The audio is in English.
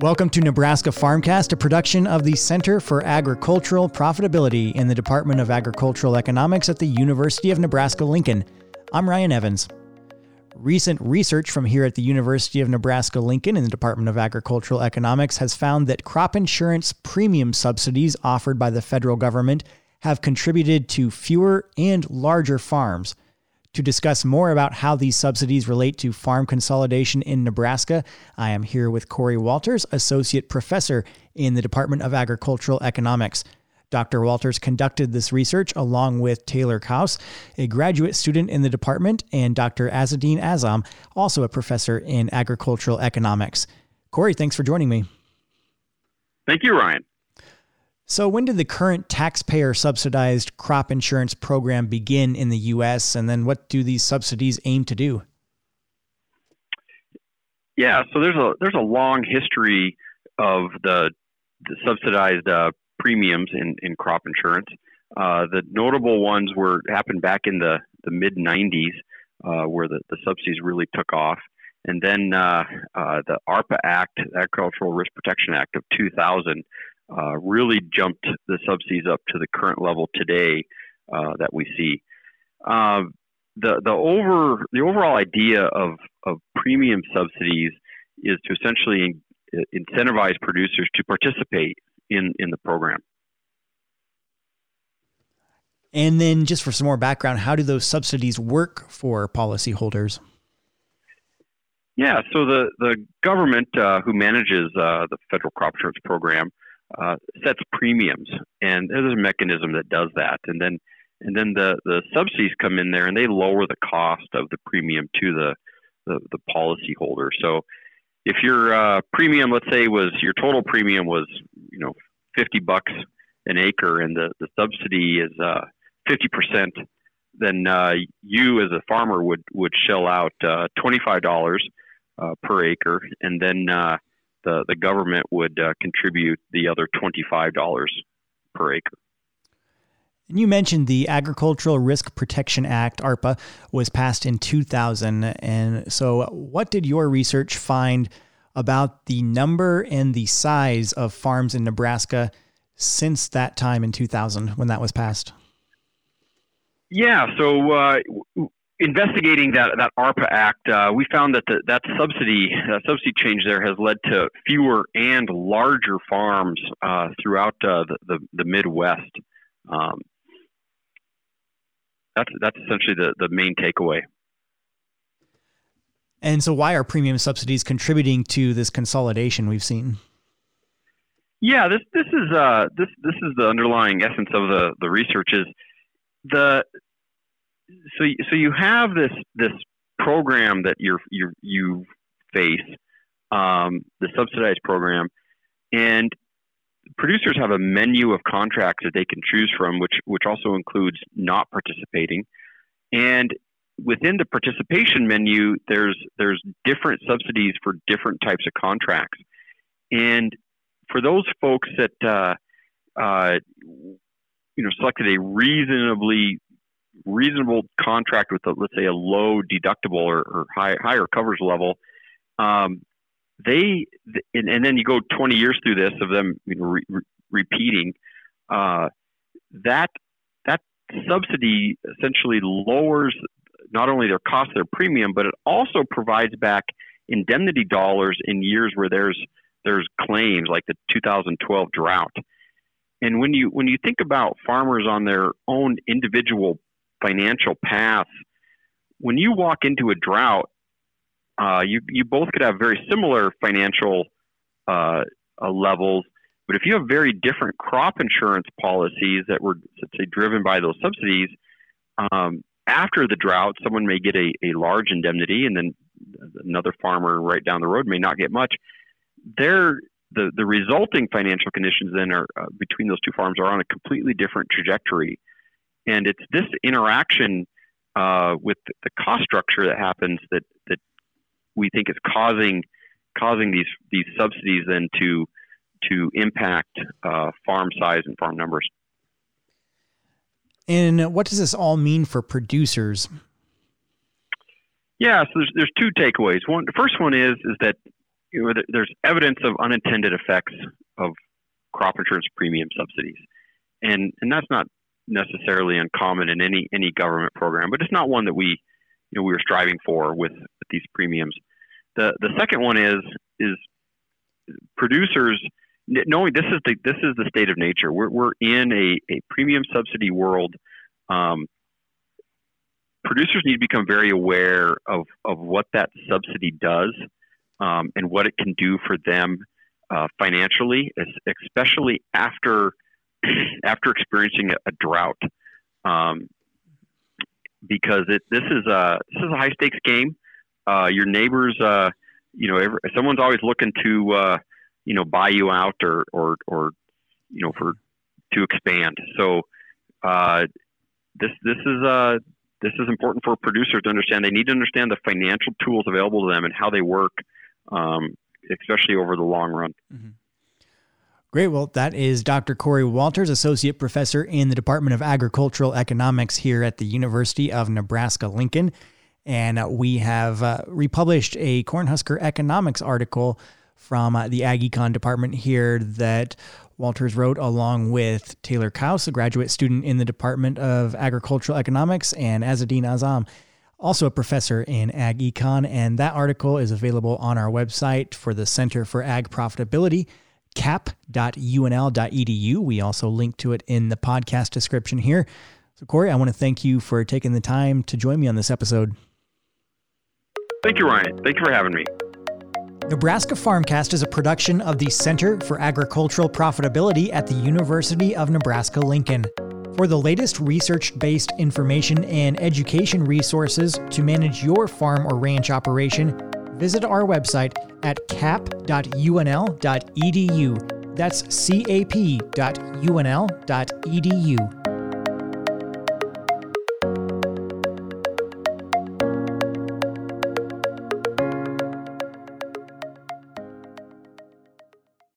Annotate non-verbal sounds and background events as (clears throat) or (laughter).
Welcome to Nebraska Farmcast, a production of the Center for Agricultural Profitability in the Department of Agricultural Economics at the University of Nebraska Lincoln. I'm Ryan Evans. Recent research from here at the University of Nebraska Lincoln in the Department of Agricultural Economics has found that crop insurance premium subsidies offered by the federal government have contributed to fewer and larger farms. To discuss more about how these subsidies relate to farm consolidation in Nebraska, I am here with Corey Walters, Associate Professor in the Department of Agricultural Economics. Dr. Walters conducted this research along with Taylor Kaus, a graduate student in the department, and Dr. Azzedine Azzam, also a professor in agricultural economics. Corey, thanks for joining me. Thank you, Ryan. So, when did the current taxpayer subsidized crop insurance program begin in the U.S., and then what do these subsidies aim to do? Yeah, so there's a there's a long history of the, the subsidized uh, premiums in, in crop insurance. Uh, the notable ones were happened back in the, the mid 90s, uh, where the, the subsidies really took off, and then uh, uh, the ARPA Act, Agricultural Risk Protection Act of 2000 uh, really jumped the subsidies up to the current level today uh, that we see. Uh, the the over the overall idea of of premium subsidies is to essentially incentivize producers to participate in in the program. And then, just for some more background, how do those subsidies work for policyholders? Yeah, so the the government uh, who manages uh, the federal crop insurance program uh, sets premiums, and there's a mechanism that does that, and then and then the the subsidies come in there and they lower the cost of the premium to the the, the policy holder. So if your uh, premium, let's say, was your total premium was you know 50 bucks an acre, and the the subsidy is uh, 50 percent, then uh, you as a farmer would would shell out uh, 25 dollars uh, per acre, and then uh, the, the government would uh, contribute the other $25 per acre. And you mentioned the Agricultural Risk Protection Act, ARPA, was passed in 2000. And so, what did your research find about the number and the size of farms in Nebraska since that time in 2000 when that was passed? Yeah, so uh, investigating that that ARPA Act, uh, we found that the, that subsidy that subsidy change there has led to fewer and larger farms uh, throughout uh, the, the, the Midwest. Um, that's that's essentially the the main takeaway. And so, why are premium subsidies contributing to this consolidation we've seen? Yeah, this this is uh, this this is the underlying essence of the the research is the so so you have this this program that you're you you face um, the subsidized program, and producers have a menu of contracts that they can choose from, which which also includes not participating, and within the participation menu, there's there's different subsidies for different types of contracts, and for those folks that uh, uh, you know selected a reasonably reasonable contract with, a, let's say, a low deductible or, or high, higher coverage level, um, they and, and, then you go 20 years through this of them you know, re, re, repeating uh, that that subsidy essentially lowers not only their cost, their premium, but it also provides back indemnity dollars in years where there's there's claims like the 2012 drought. And when you when you think about farmers on their own individual financial path. When you walk into a drought, uh, you you both could have very similar financial uh, uh, levels, but if you have very different crop insurance policies that were, let's say, driven by those subsidies, um, after the drought, someone may get a, a large indemnity, and then another farmer right down the road may not get much. There, the the resulting financial conditions then are uh, between those two farms are on a completely different trajectory. And it's this interaction uh, with the cost structure that happens that, that we think is causing causing these these subsidies then to to impact uh, farm size and farm numbers. And what does this all mean for producers? Yeah, so there's, there's two takeaways. One, the first one is is that you know, there's evidence of unintended effects of crop insurance premium subsidies, and and that's not necessarily uncommon in any any government program, but it's not one that we you know we are striving for with, with these premiums. The the second one is is producers knowing this is the this is the state of nature. We're we're in a, a premium subsidy world. Um, producers need to become very aware of of what that subsidy does um, and what it can do for them uh, financially, especially after (clears throat) after experiencing a, a drought. Um, because it this is a this is a high stakes game. Uh, your neighbors, uh, you know, every, someone's always looking to uh, you know buy you out or or or you know for to expand. So uh, this this is uh, this is important for producers to understand. They need to understand the financial tools available to them and how they work, um, especially over the long run. Mm-hmm. Great. Well, that is Dr. Corey Walters, Associate Professor in the Department of Agricultural Economics here at the University of Nebraska Lincoln. And uh, we have uh, republished a Cornhusker economics article from uh, the Ag Econ department here that Walters wrote along with Taylor Kaus, a graduate student in the Department of Agricultural Economics, and Azzedine Azzam, also a professor in Ag Econ. And that article is available on our website for the Center for Ag Profitability, cap.unl.edu. We also link to it in the podcast description here. So, Corey, I want to thank you for taking the time to join me on this episode. Thank you, Ryan. Thank you for having me. Nebraska Farmcast is a production of the Center for Agricultural Profitability at the University of Nebraska Lincoln. For the latest research based information and education resources to manage your farm or ranch operation, visit our website at cap.unl.edu. That's cap.unl.edu.